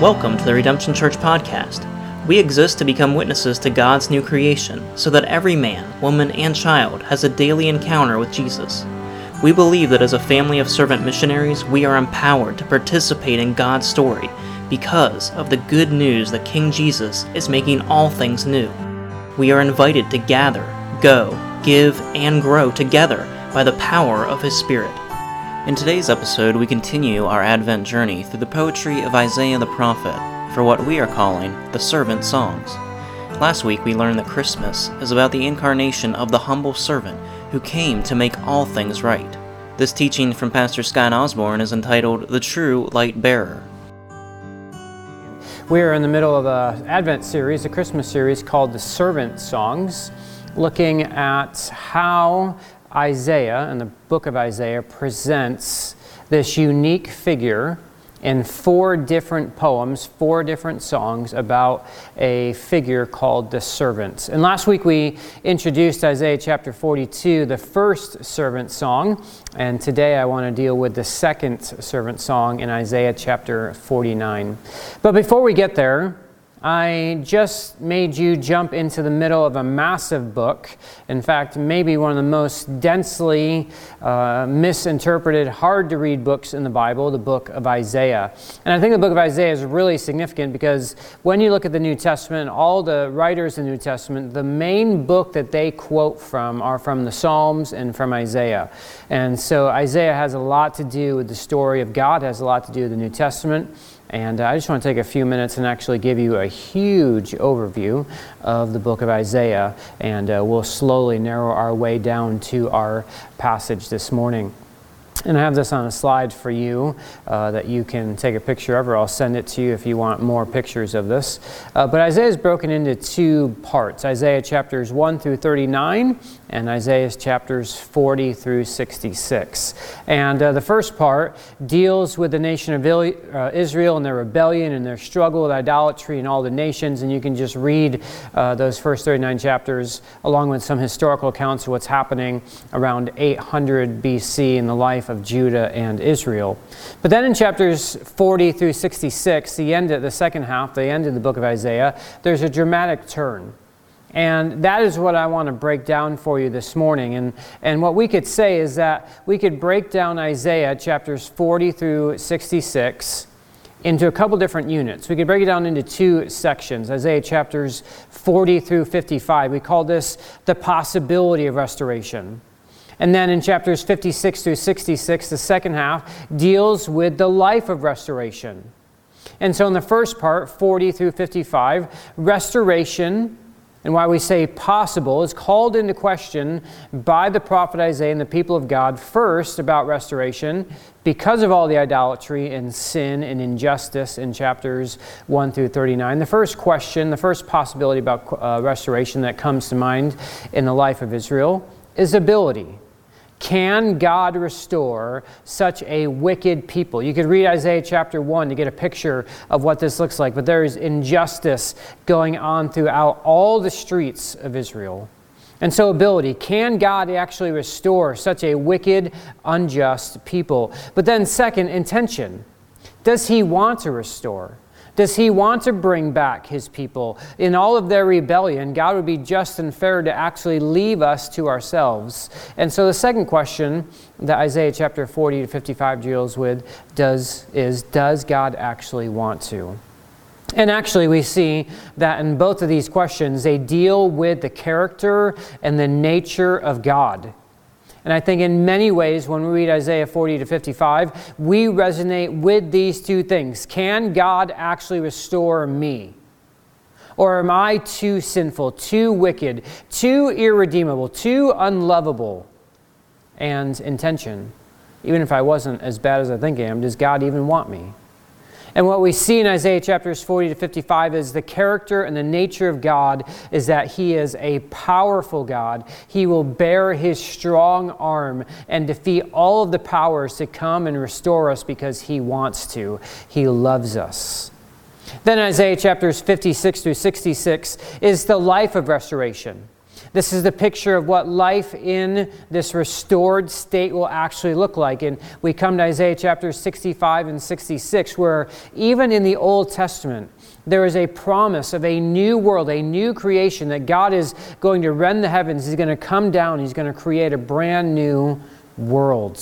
Welcome to the Redemption Church podcast. We exist to become witnesses to God's new creation so that every man, woman, and child has a daily encounter with Jesus. We believe that as a family of servant missionaries, we are empowered to participate in God's story because of the good news that King Jesus is making all things new. We are invited to gather, go, give, and grow together by the power of His Spirit. In today's episode, we continue our Advent journey through the poetry of Isaiah the prophet for what we are calling the Servant Songs. Last week, we learned that Christmas is about the incarnation of the humble servant who came to make all things right. This teaching from Pastor Scott Osborne is entitled The True Light Bearer. We are in the middle of an Advent series, a Christmas series called the Servant Songs, looking at how Isaiah, and the book of Isaiah, presents this unique figure in four different poems, four different songs about a figure called the servant. And last week we introduced Isaiah chapter 42, the first servant song, and today I want to deal with the second servant song in Isaiah chapter 49. But before we get there, I just made you jump into the middle of a massive book. In fact, maybe one of the most densely uh, misinterpreted, hard to read books in the Bible, the book of Isaiah. And I think the book of Isaiah is really significant because when you look at the New Testament, all the writers in the New Testament, the main book that they quote from are from the Psalms and from Isaiah. And so Isaiah has a lot to do with the story of God, has a lot to do with the New Testament. And uh, I just want to take a few minutes and actually give you a huge overview of the book of Isaiah, and uh, we'll slowly narrow our way down to our passage this morning. And I have this on a slide for you uh, that you can take a picture of, or I'll send it to you if you want more pictures of this. Uh, but Isaiah is broken into two parts Isaiah chapters 1 through 39 and Isaiah chapters 40 through 66. And uh, the first part deals with the nation of uh, Israel and their rebellion and their struggle with idolatry and all the nations. And you can just read uh, those first 39 chapters along with some historical accounts of what's happening around 800 BC in the life of Judah and Israel. But then in chapters 40 through 66, the end of the second half, the end of the book of Isaiah, there's a dramatic turn. And that is what I want to break down for you this morning. And, and what we could say is that we could break down Isaiah chapters 40 through 66 into a couple different units. We could break it down into two sections Isaiah chapters 40 through 55. We call this the possibility of restoration. And then in chapters 56 through 66, the second half deals with the life of restoration. And so in the first part, 40 through 55, restoration and why we say possible is called into question by the prophet Isaiah and the people of God first about restoration because of all the idolatry and sin and injustice in chapters 1 through 39. The first question, the first possibility about uh, restoration that comes to mind in the life of Israel is ability. Can God restore such a wicked people? You could read Isaiah chapter 1 to get a picture of what this looks like, but there is injustice going on throughout all the streets of Israel. And so, ability can God actually restore such a wicked, unjust people? But then, second, intention. Does he want to restore? Does he want to bring back his people? In all of their rebellion, God would be just and fair to actually leave us to ourselves. And so the second question that Isaiah chapter 40 to 55 deals with does, is Does God actually want to? And actually, we see that in both of these questions, they deal with the character and the nature of God. And I think in many ways, when we read Isaiah 40 to 55, we resonate with these two things. Can God actually restore me? Or am I too sinful, too wicked, too irredeemable, too unlovable? And intention. Even if I wasn't as bad as I think I am, does God even want me? And what we see in Isaiah chapters 40 to 55 is the character and the nature of God is that He is a powerful God. He will bear His strong arm and defeat all of the powers to come and restore us because He wants to. He loves us. Then Isaiah chapters 56 through 66 is the life of restoration. This is the picture of what life in this restored state will actually look like. And we come to Isaiah chapter 65 and 66, where even in the Old Testament, there is a promise of a new world, a new creation, that God is going to rend the heavens. He's going to come down. He's going to create a brand new world.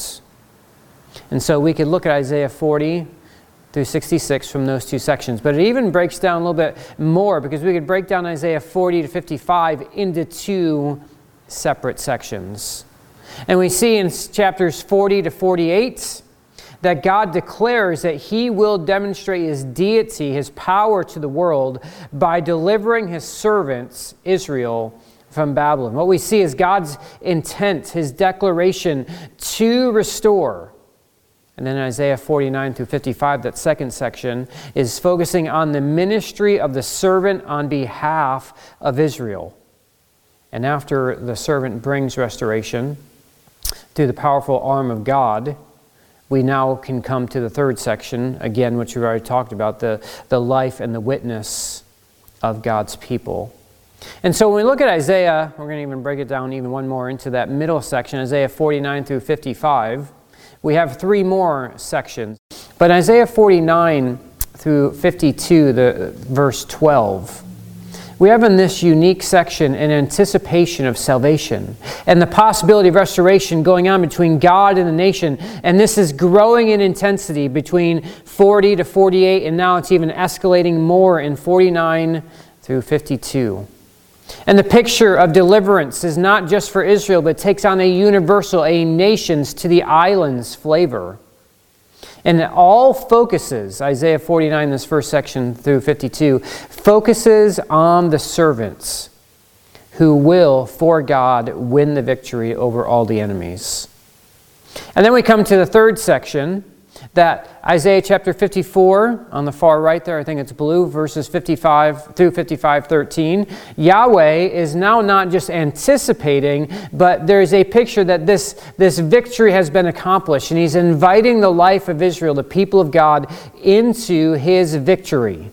And so we could look at Isaiah 40 through 66 from those two sections. But it even breaks down a little bit more because we could break down Isaiah 40 to 55 into two separate sections. And we see in chapters 40 to 48 that God declares that He will demonstrate His deity, His power to the world by delivering His servants, Israel, from Babylon. What we see is God's intent, His declaration to restore. And then Isaiah 49 through 55, that second section, is focusing on the ministry of the servant on behalf of Israel. And after the servant brings restoration through the powerful arm of God, we now can come to the third section, again, which we've already talked about the, the life and the witness of God's people. And so when we look at Isaiah, we're going to even break it down even one more into that middle section, Isaiah 49 through 55. We have three more sections. But Isaiah 49 through 52, the verse 12, we have in this unique section an anticipation of salvation and the possibility of restoration going on between God and the nation. And this is growing in intensity between 40 to 48, and now it's even escalating more in 49 through 52. And the picture of deliverance is not just for Israel, but takes on a universal, a nations to the islands flavor. And it all focuses, Isaiah 49, this first section through 52, focuses on the servants who will, for God, win the victory over all the enemies. And then we come to the third section that Isaiah chapter 54 on the far right there, I think it's blue, verses 55 through 55 13. Yahweh is now not just anticipating, but there's a picture that this, this victory has been accomplished, and he's inviting the life of Israel, the people of God, into his victory.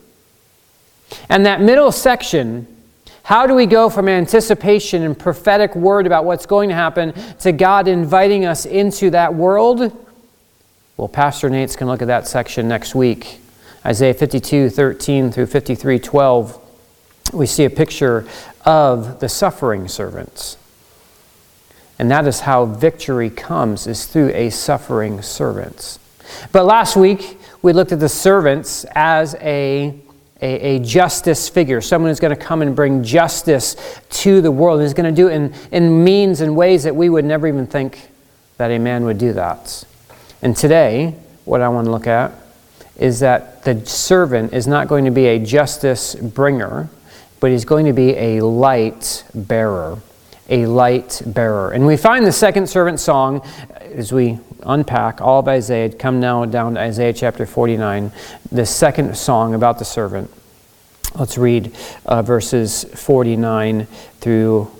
And that middle section, how do we go from anticipation and prophetic word about what's going to happen to God inviting us into that world? Well, Pastor Nate's going to look at that section next week. Isaiah 52, 13 through 53, 12. We see a picture of the suffering servants. And that is how victory comes, is through a suffering servant. But last week, we looked at the servants as a, a, a justice figure, someone who's going to come and bring justice to the world. He's going to do it in, in means and ways that we would never even think that a man would do that. And today, what I want to look at is that the servant is not going to be a justice bringer, but he's going to be a light bearer. A light bearer. And we find the second servant song as we unpack all of Isaiah, come now down to Isaiah chapter 49, the second song about the servant. Let's read uh, verses 49 through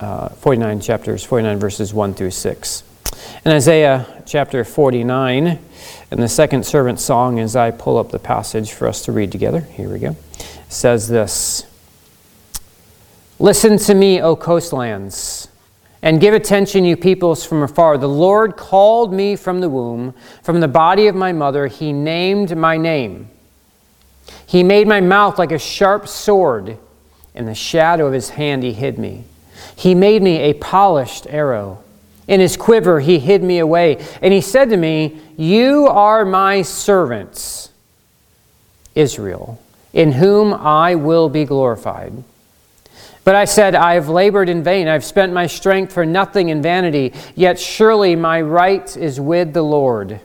uh, 49 chapters, 49 verses 1 through 6. In Isaiah chapter 49, and the second servant song, as I pull up the passage for us to read together, here we go, says this Listen to me, O coastlands, and give attention, you peoples from afar. The Lord called me from the womb, from the body of my mother. He named my name. He made my mouth like a sharp sword. In the shadow of his hand, he hid me. He made me a polished arrow. In his quiver, he hid me away. And he said to me, You are my servants, Israel, in whom I will be glorified. But I said, I have labored in vain. I've spent my strength for nothing in vanity. Yet surely my right is with the Lord,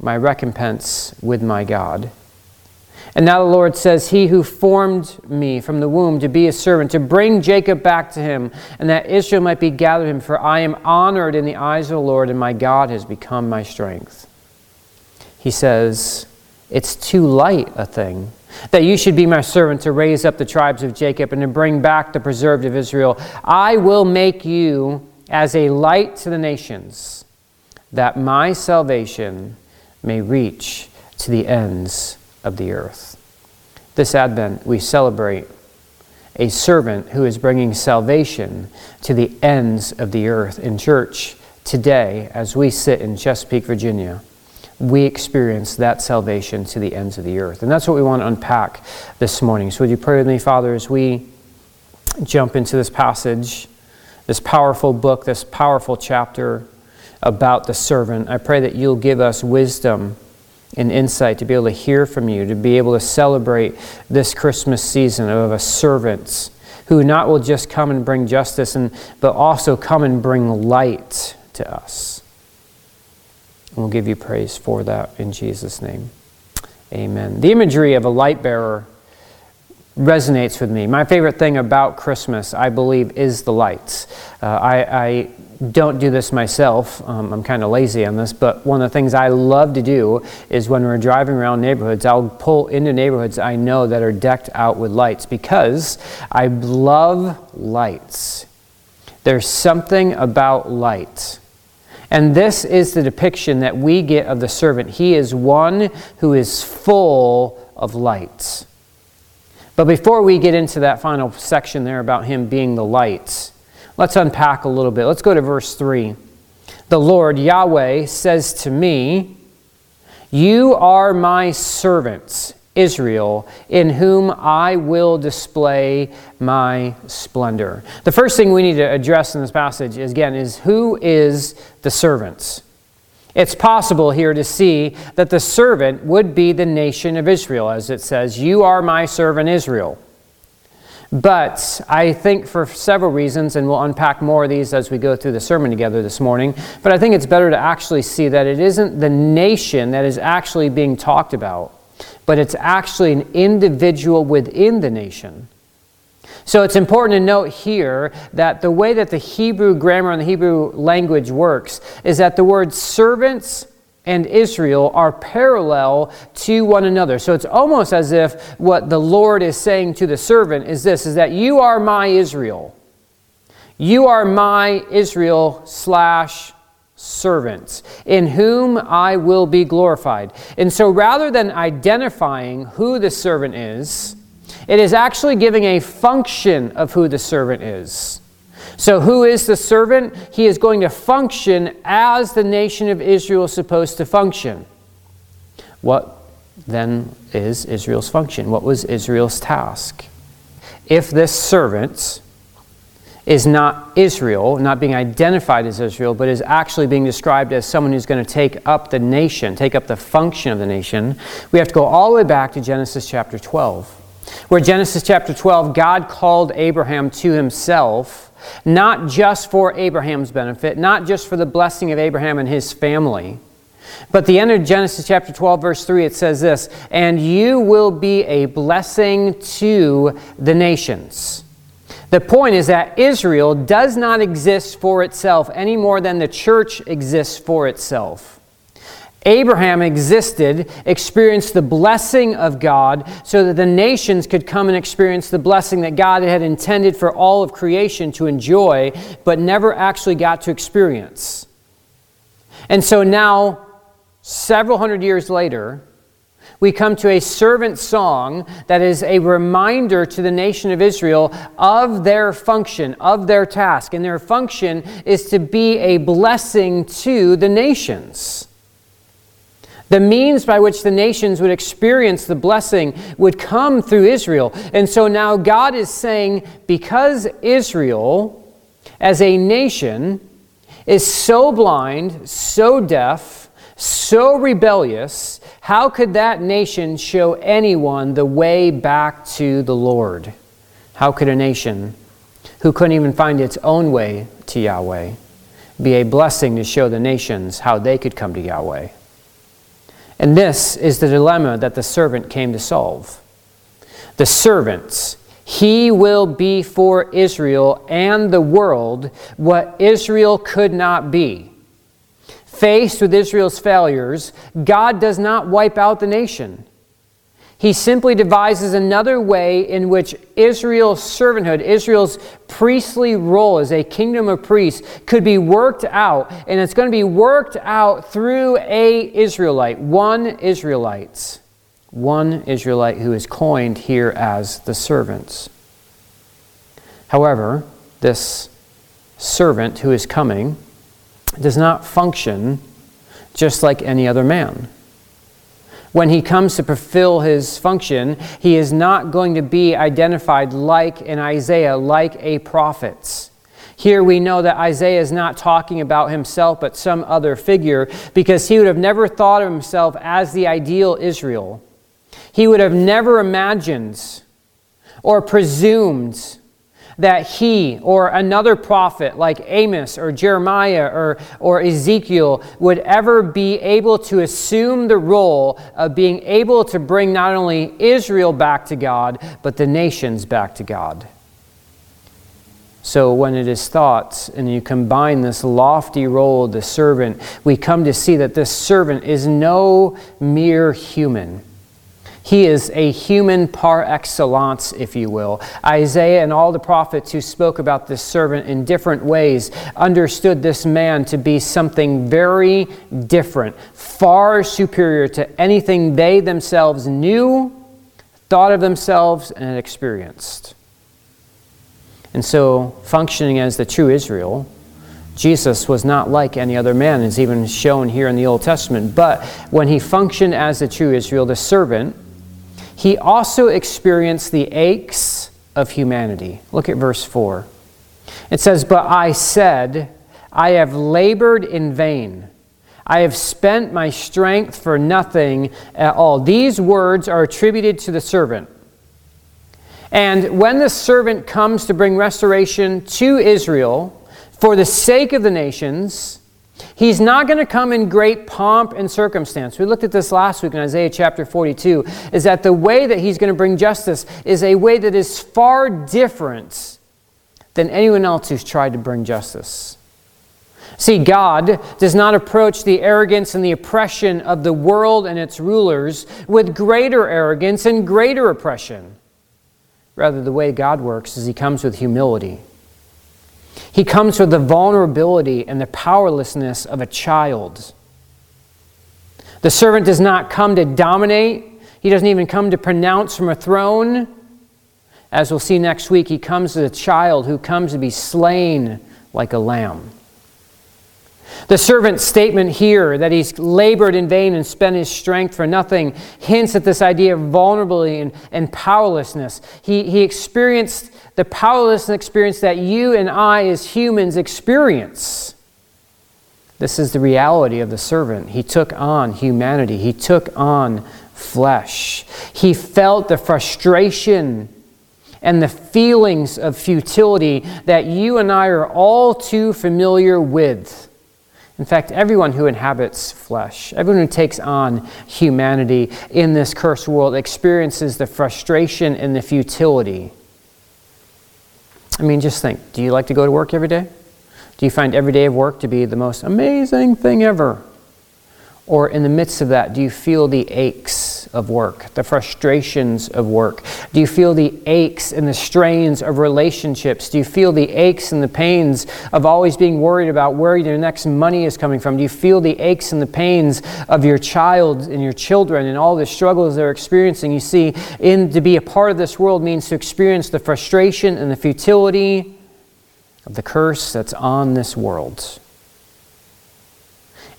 my recompense with my God. And now the Lord says, He who formed me from the womb to be a servant, to bring Jacob back to him, and that Israel might be gathered him, for I am honored in the eyes of the Lord, and my God has become my strength. He says, It's too light a thing that you should be my servant to raise up the tribes of Jacob and to bring back the preserved of Israel. I will make you as a light to the nations, that my salvation may reach to the ends of the earth. This Advent, we celebrate a servant who is bringing salvation to the ends of the earth. In church today, as we sit in Chesapeake, Virginia, we experience that salvation to the ends of the earth. And that's what we want to unpack this morning. So, would you pray with me, Father, as we jump into this passage, this powerful book, this powerful chapter about the servant? I pray that you'll give us wisdom and insight to be able to hear from you, to be able to celebrate this Christmas season of a servant who not will just come and bring justice, and, but also come and bring light to us. And we'll give you praise for that in Jesus' name. Amen. The imagery of a light bearer resonates with me. My favorite thing about Christmas, I believe, is the lights. Uh, I, I, don't do this myself. Um, I'm kind of lazy on this, but one of the things I love to do is when we're driving around neighborhoods, I'll pull into neighborhoods I know that are decked out with lights because I love lights. There's something about light and this is the depiction that we get of the servant. He is one who is full of light. But before we get into that final section there about him being the light, let's unpack a little bit. Let's go to verse 3. The Lord, Yahweh, says to me, You are my servants Israel, in whom I will display my splendor. The first thing we need to address in this passage, is, again, is who is the servants? It's possible here to see that the servant would be the nation of Israel, as it says, You are my servant Israel. But I think for several reasons, and we'll unpack more of these as we go through the sermon together this morning, but I think it's better to actually see that it isn't the nation that is actually being talked about but it's actually an individual within the nation. So it's important to note here that the way that the Hebrew grammar and the Hebrew language works is that the words servants and Israel are parallel to one another. So it's almost as if what the Lord is saying to the servant is this is that you are my Israel. You are my Israel slash servants, in whom I will be glorified. And so rather than identifying who the servant is, it is actually giving a function of who the servant is. So, who is the servant? He is going to function as the nation of Israel is supposed to function. What then is Israel's function? What was Israel's task? If this servant is not Israel, not being identified as Israel, but is actually being described as someone who's going to take up the nation, take up the function of the nation, we have to go all the way back to Genesis chapter 12, where Genesis chapter 12, God called Abraham to himself, not just for Abraham's benefit, not just for the blessing of Abraham and his family. But the end of Genesis chapter 12, verse 3, it says this And you will be a blessing to the nations. The point is that Israel does not exist for itself any more than the church exists for itself. Abraham existed, experienced the blessing of God, so that the nations could come and experience the blessing that God had intended for all of creation to enjoy, but never actually got to experience. And so now, several hundred years later, we come to a servant song that is a reminder to the nation of Israel of their function, of their task. And their function is to be a blessing to the nations. The means by which the nations would experience the blessing would come through Israel. And so now God is saying, because Israel, as a nation, is so blind, so deaf, so rebellious, how could that nation show anyone the way back to the Lord? How could a nation who couldn't even find its own way to Yahweh be a blessing to show the nations how they could come to Yahweh? And this is the dilemma that the servant came to solve. The servants, he will be for Israel and the world what Israel could not be. Faced with Israel's failures, God does not wipe out the nation. He simply devises another way in which Israel's servanthood, Israel's priestly role as a kingdom of priests, could be worked out. And it's going to be worked out through a Israelite, one Israelite, one Israelite who is coined here as the servants. However, this servant who is coming does not function just like any other man. When he comes to fulfill his function, he is not going to be identified like in Isaiah, like a prophet. Here we know that Isaiah is not talking about himself, but some other figure, because he would have never thought of himself as the ideal Israel. He would have never imagined or presumed that he or another prophet like Amos or Jeremiah or, or Ezekiel would ever be able to assume the role of being able to bring not only Israel back to God, but the nations back to God. So, when it is thought, and you combine this lofty role of the servant, we come to see that this servant is no mere human. He is a human par excellence, if you will. Isaiah and all the prophets who spoke about this servant in different ways understood this man to be something very different, far superior to anything they themselves knew, thought of themselves, and experienced. And so, functioning as the true Israel, Jesus was not like any other man, as even shown here in the Old Testament. But when he functioned as the true Israel, the servant, he also experienced the aches of humanity. Look at verse 4. It says, But I said, I have labored in vain. I have spent my strength for nothing at all. These words are attributed to the servant. And when the servant comes to bring restoration to Israel for the sake of the nations, He's not going to come in great pomp and circumstance. We looked at this last week in Isaiah chapter 42, is that the way that he's going to bring justice is a way that is far different than anyone else who's tried to bring justice. See, God does not approach the arrogance and the oppression of the world and its rulers with greater arrogance and greater oppression. Rather, the way God works is he comes with humility. He comes with the vulnerability and the powerlessness of a child. The servant does not come to dominate, he doesn't even come to pronounce from a throne. As we'll see next week, he comes as a child who comes to be slain like a lamb. The servant's statement here that he's labored in vain and spent his strength for nothing hints at this idea of vulnerability and, and powerlessness. He, he experienced the powerless experience that you and I as humans experience. This is the reality of the servant. He took on humanity, he took on flesh. He felt the frustration and the feelings of futility that you and I are all too familiar with. In fact, everyone who inhabits flesh, everyone who takes on humanity in this cursed world experiences the frustration and the futility I mean, just think do you like to go to work every day? Do you find every day of work to be the most amazing thing ever? Or in the midst of that, do you feel the aches of work, the frustrations of work? Do you feel the aches and the strains of relationships? Do you feel the aches and the pains of always being worried about where your next money is coming from? Do you feel the aches and the pains of your child and your children and all the struggles they're experiencing? You see, in to be a part of this world means to experience the frustration and the futility of the curse that's on this world.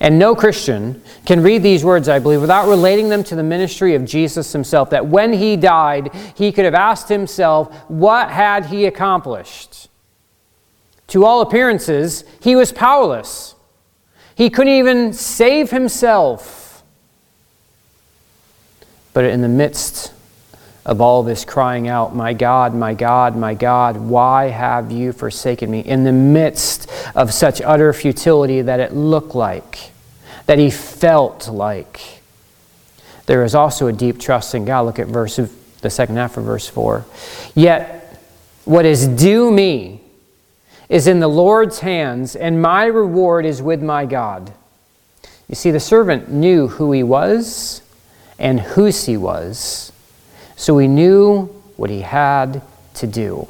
And no Christian can read these words, I believe, without relating them to the ministry of Jesus himself. That when he died, he could have asked himself, what had he accomplished? To all appearances, he was powerless. He couldn't even save himself. But in the midst of all this crying out, My God, my God, my God, why have you forsaken me? In the midst of such utter futility that it looked like, that he felt like, there is also a deep trust in God. Look at verse, the second half of verse 4. Yet, what is due me is in the Lord's hands, and my reward is with my God. You see, the servant knew who he was and whose he was so he knew what he had to do.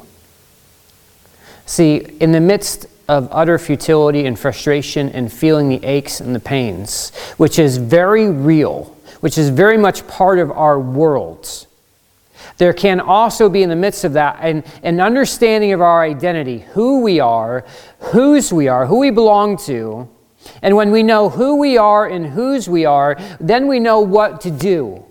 See, in the midst of utter futility and frustration and feeling the aches and the pains, which is very real, which is very much part of our world, there can also be in the midst of that an, an understanding of our identity, who we are, whose we are, who we belong to. And when we know who we are and whose we are, then we know what to do.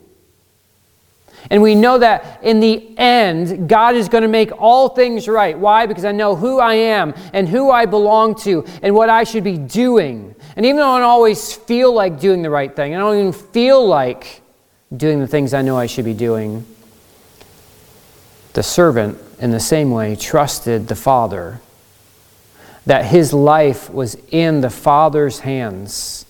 And we know that in the end, God is going to make all things right. Why? Because I know who I am and who I belong to and what I should be doing. And even though I don't always feel like doing the right thing, I don't even feel like doing the things I know I should be doing, the servant, in the same way, trusted the Father that his life was in the Father's hands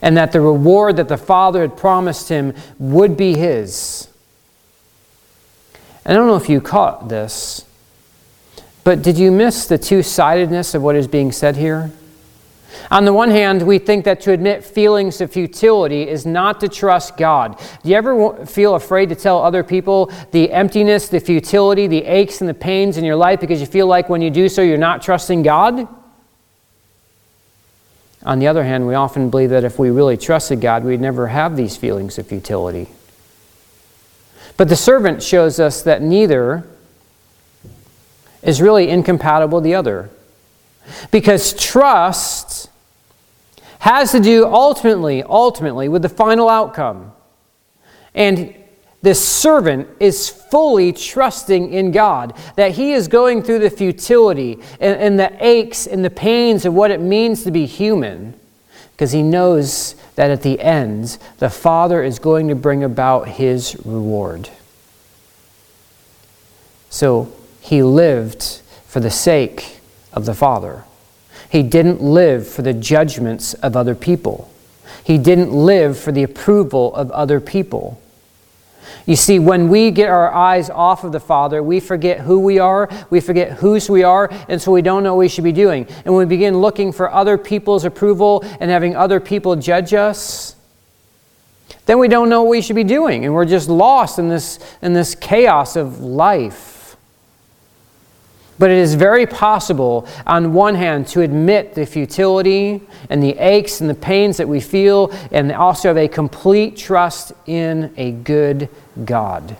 and that the reward that the Father had promised him would be his. I don't know if you caught this, but did you miss the two sidedness of what is being said here? On the one hand, we think that to admit feelings of futility is not to trust God. Do you ever feel afraid to tell other people the emptiness, the futility, the aches, and the pains in your life because you feel like when you do so, you're not trusting God? On the other hand, we often believe that if we really trusted God, we'd never have these feelings of futility. But the servant shows us that neither is really incompatible with the other. Because trust has to do ultimately, ultimately with the final outcome. And this servant is fully trusting in God, that he is going through the futility and, and the aches and the pains of what it means to be human, because he knows that at the end, the Father is going to bring about his reward. So he lived for the sake of the Father. He didn't live for the judgments of other people. He didn't live for the approval of other people. You see, when we get our eyes off of the Father, we forget who we are, we forget whose we are, and so we don't know what we should be doing. And when we begin looking for other people's approval and having other people judge us, then we don't know what we should be doing, and we're just lost in this, in this chaos of life. But it is very possible, on one hand, to admit the futility and the aches and the pains that we feel, and also have a complete trust in a good God.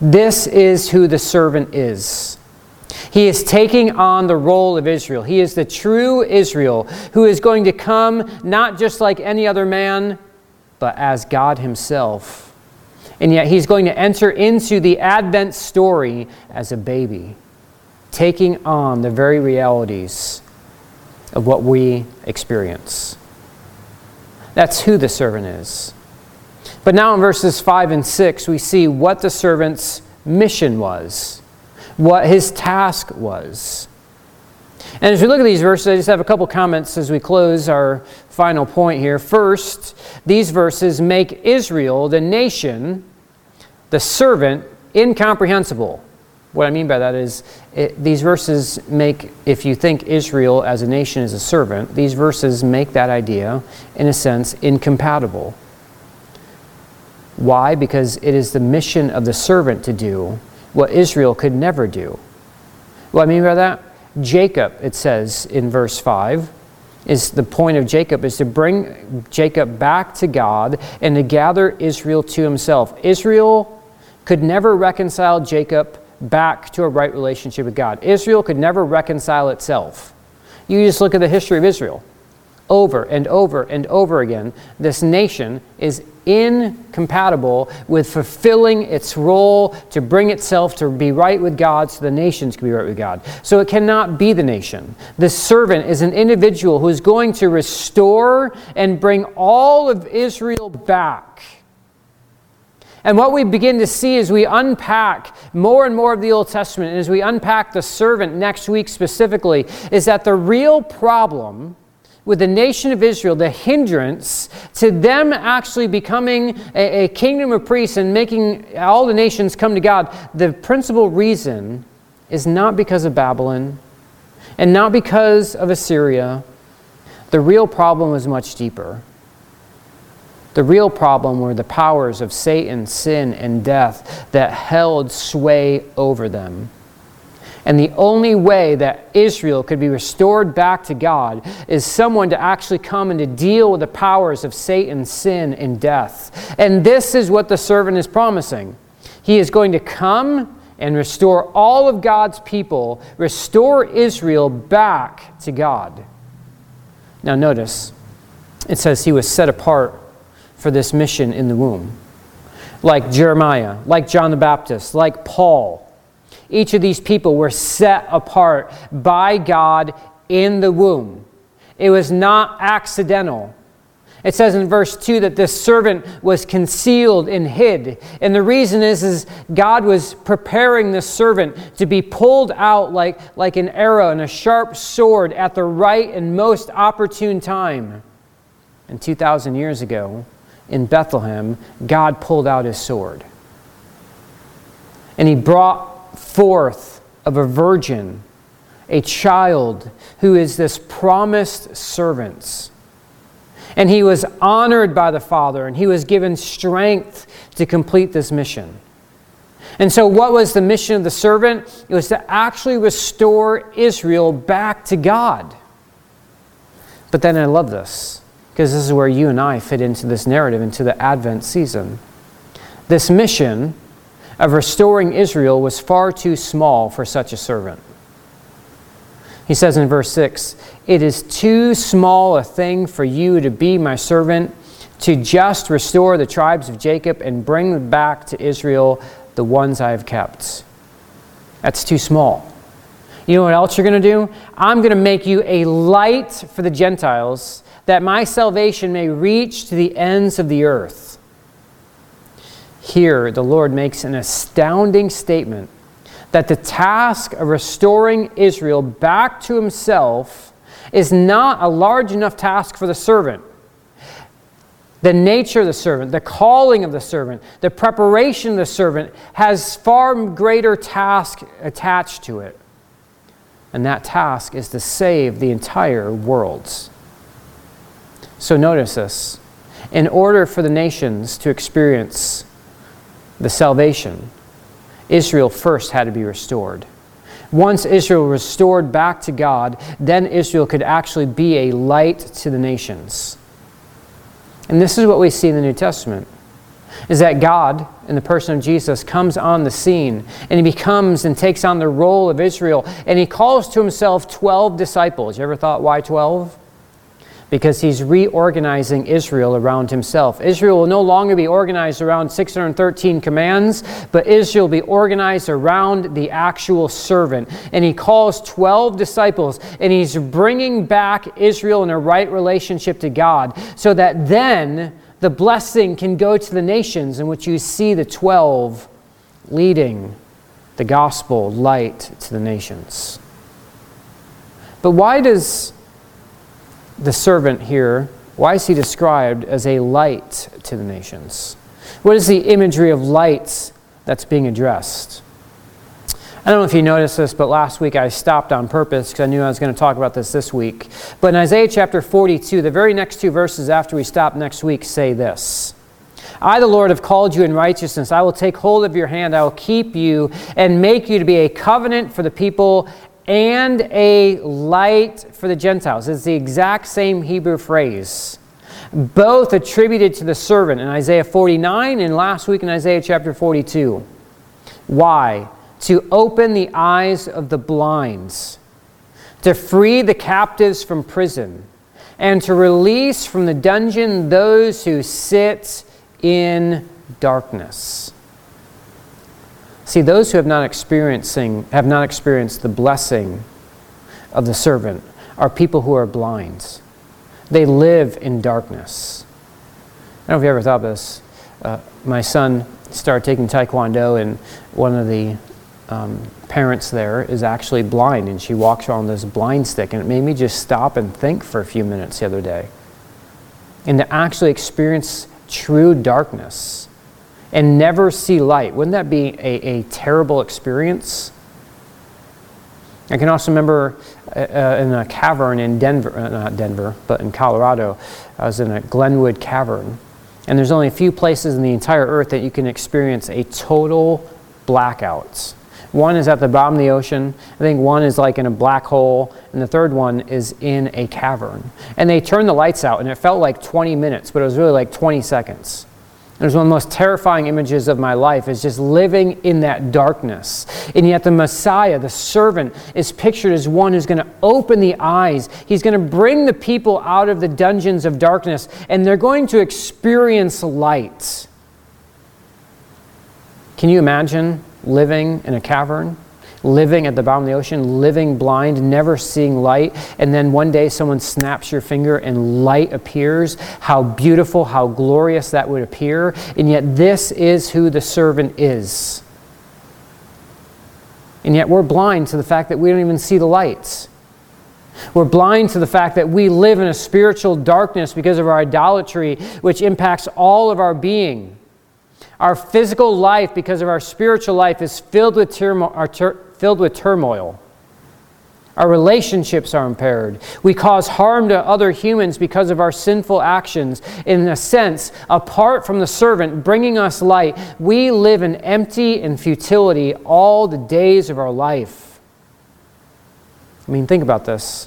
This is who the servant is. He is taking on the role of Israel. He is the true Israel who is going to come not just like any other man, but as God Himself. And yet He's going to enter into the Advent story as a baby, taking on the very realities of what we experience. That's who the servant is. But now in verses 5 and 6, we see what the servant's mission was, what his task was. And as we look at these verses, I just have a couple comments as we close our final point here. First, these verses make Israel, the nation, the servant, incomprehensible. What I mean by that is, it, these verses make, if you think Israel as a nation is a servant, these verses make that idea, in a sense, incompatible. Why? Because it is the mission of the servant to do what Israel could never do. What I mean by that? Jacob, it says in verse 5, is the point of Jacob is to bring Jacob back to God and to gather Israel to himself. Israel could never reconcile Jacob back to a right relationship with God. Israel could never reconcile itself. You just look at the history of Israel. Over and over and over again, this nation is incompatible with fulfilling its role to bring itself to be right with God so the nations can be right with God. So it cannot be the nation. The servant is an individual who is going to restore and bring all of Israel back. And what we begin to see as we unpack more and more of the Old Testament, and as we unpack the servant next week specifically, is that the real problem with the nation of Israel, the hindrance to them actually becoming a, a, kingdom of priests and making all the nations come to God, the principal reason is not because of Babylon and not because of Assyria. The real problem is much deeper. The real problem were the powers of Satan, sin, and death that held sway over them. And the only way that Israel could be restored back to God is someone to actually come and to deal with the powers of Satan, sin, and death. And this is what the servant is promising. He is going to come and restore all of God's people, restore Israel back to God. Now, notice it says he was set apart for this mission in the womb. Like Jeremiah, like John the Baptist, like Paul. Each of these people were set apart by God in the womb. It was not accidental. It says in verse 2 that this servant was concealed and hid. And the reason is, is God was preparing this servant to be pulled out like, like an arrow and a sharp sword at the right and most opportune time. And 2,000 years ago in Bethlehem, God pulled out his sword. And he brought forth of a virgin a child who is this promised servant and he was honored by the Father, and he was given strength to complete this mission. And so, what was the mission of the servant? It was to actually restore Israel back to God. But then I love this, because this is where you and I fit into this narrative, into the Advent season. This mission of restoring Israel was far too small for such a servant. He says in verse 6 It is too small a thing for you to be my servant, to just restore the tribes of Jacob and bring back to Israel the ones I have kept. That's too small. You know what else you're going to do? I'm going to make you a light for the Gentiles, that my salvation may reach to the ends of the earth. Here, the Lord makes an astounding statement that the task of restoring Israel back to himself is not a large enough task for the servant. The nature of the servant, the calling of the servant, the preparation of the servant has far greater task attached to it. And that task is to save the entire world. So notice this. In order for the nations to experience the salvation Israel first had to be restored. Once Israel restored back to God, then Israel could actually be a light to the nations. And this is what we see in the New Testament is that God, in the person of Jesus, comes on the scene and he becomes and takes on the role of Israel and he calls to himself 12 disciples. You ever thought why 12? Because he's reorganizing Israel around himself. Israel will no longer be organized around 613 commands, but Israel will be organized around the actual servant. And he calls 12 disciples, and he's bringing back Israel in a right relationship to God so that then the blessing can go to the nations in which you see the 12 leading the gospel light to the nations. But why does the servant here, why is he described as a light to the nations? What is the imagery of lights that's being addressed? I don't know if you noticed this, but last week I stopped on purpose because I knew I was going to talk about this this week. But in Isaiah chapter 42, the very next two verses after we stop next week say this I, the Lord, have called you in righteousness. I will take hold of your hand. I will keep you and make you to be a covenant for the people and a light for the Gentiles. It's the exact same Hebrew phrase, both attributed to the servant in Isaiah 49 and last week in Isaiah chapter 42. Why? To open the eyes of the blinds, to free the captives from prison, and to release from the dungeon those who sit in darkness. See, those who have not experiencing have not experienced the blessing of the servant are people who are blind. They live in darkness. I don't know if you ever thought this. Uh, my son started taking Taekwondo, and one of the um, parents there is actually blind, and she walks around this blind stick, and it made me just stop and think for a few minutes the other day. And to actually experience true darkness and never see light. Wouldn't that be a, a terrible experience? I can also remember uh, uh, in a cavern in Denver, uh, not Denver, but in Colorado, I was in a Glenwood cavern. And there's only a few places in the entire earth that you can experience a total blackout. One is at the bottom of the ocean. I think one is like in a black hole. And the third one is in a cavern. And they turned the lights out, and it felt like 20 minutes, but it was really like 20 seconds. There's one of the most terrifying images of my life is just living in that darkness. And yet the Messiah, the servant, is pictured as one who's going to open the eyes. He's going to bring the people out of the dungeons of darkness, and they're going to experience light. Can you imagine living in a cavern? Living at the bottom of the ocean, living blind, never seeing light, and then one day someone snaps your finger and light appears. How beautiful, how glorious that would appear. And yet, this is who the servant is. And yet, we're blind to the fact that we don't even see the lights. We're blind to the fact that we live in a spiritual darkness because of our idolatry, which impacts all of our being. Our physical life, because of our spiritual life, is filled with, tur- filled with turmoil. Our relationships are impaired. We cause harm to other humans because of our sinful actions. In a sense, apart from the servant bringing us light, we live in empty and futility all the days of our life. I mean, think about this.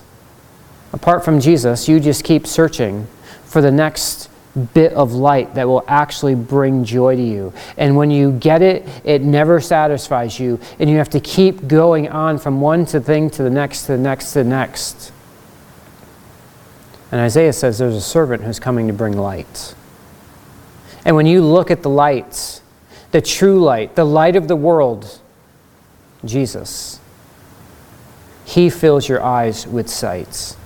Apart from Jesus, you just keep searching for the next bit of light that will actually bring joy to you. And when you get it, it never satisfies you. And you have to keep going on from one to thing to the next to the next to the next. And Isaiah says there's a servant who's coming to bring light. And when you look at the lights, the true light, the light of the world, Jesus, he fills your eyes with sights.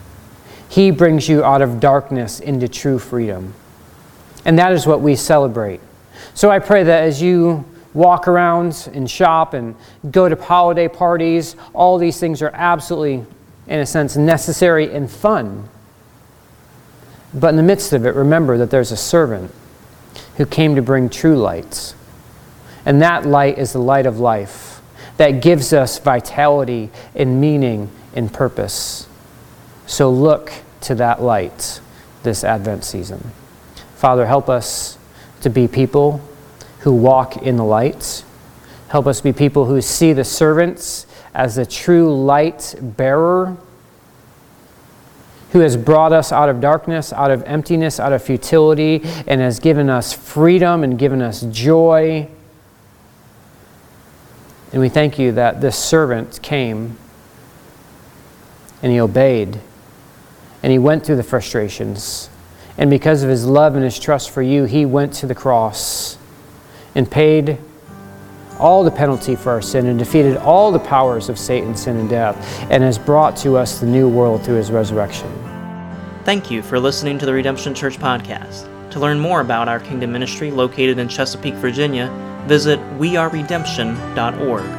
He brings you out of darkness into true freedom. And that is what we celebrate. So I pray that as you walk around and shop and go to holiday parties, all these things are absolutely, in a sense, necessary and fun. But in the midst of it, remember that there's a servant who came to bring true lights. And that light is the light of life that gives us vitality and meaning and purpose. So look to that light this Advent season. Father, help us to be people who walk in the light. Help us be people who see the servants as the true light bearer who has brought us out of darkness, out of emptiness, out of futility, and has given us freedom and given us joy. And we thank you that this servant came and he obeyed and he went through the frustrations and because of his love and his trust for you, he went to the cross and paid all the penalty for our sin and defeated all the powers of Satan, sin, and death, and has brought to us the new world through his resurrection. Thank you for listening to the Redemption Church podcast. To learn more about our kingdom ministry located in Chesapeake, Virginia, visit weareredemption.org.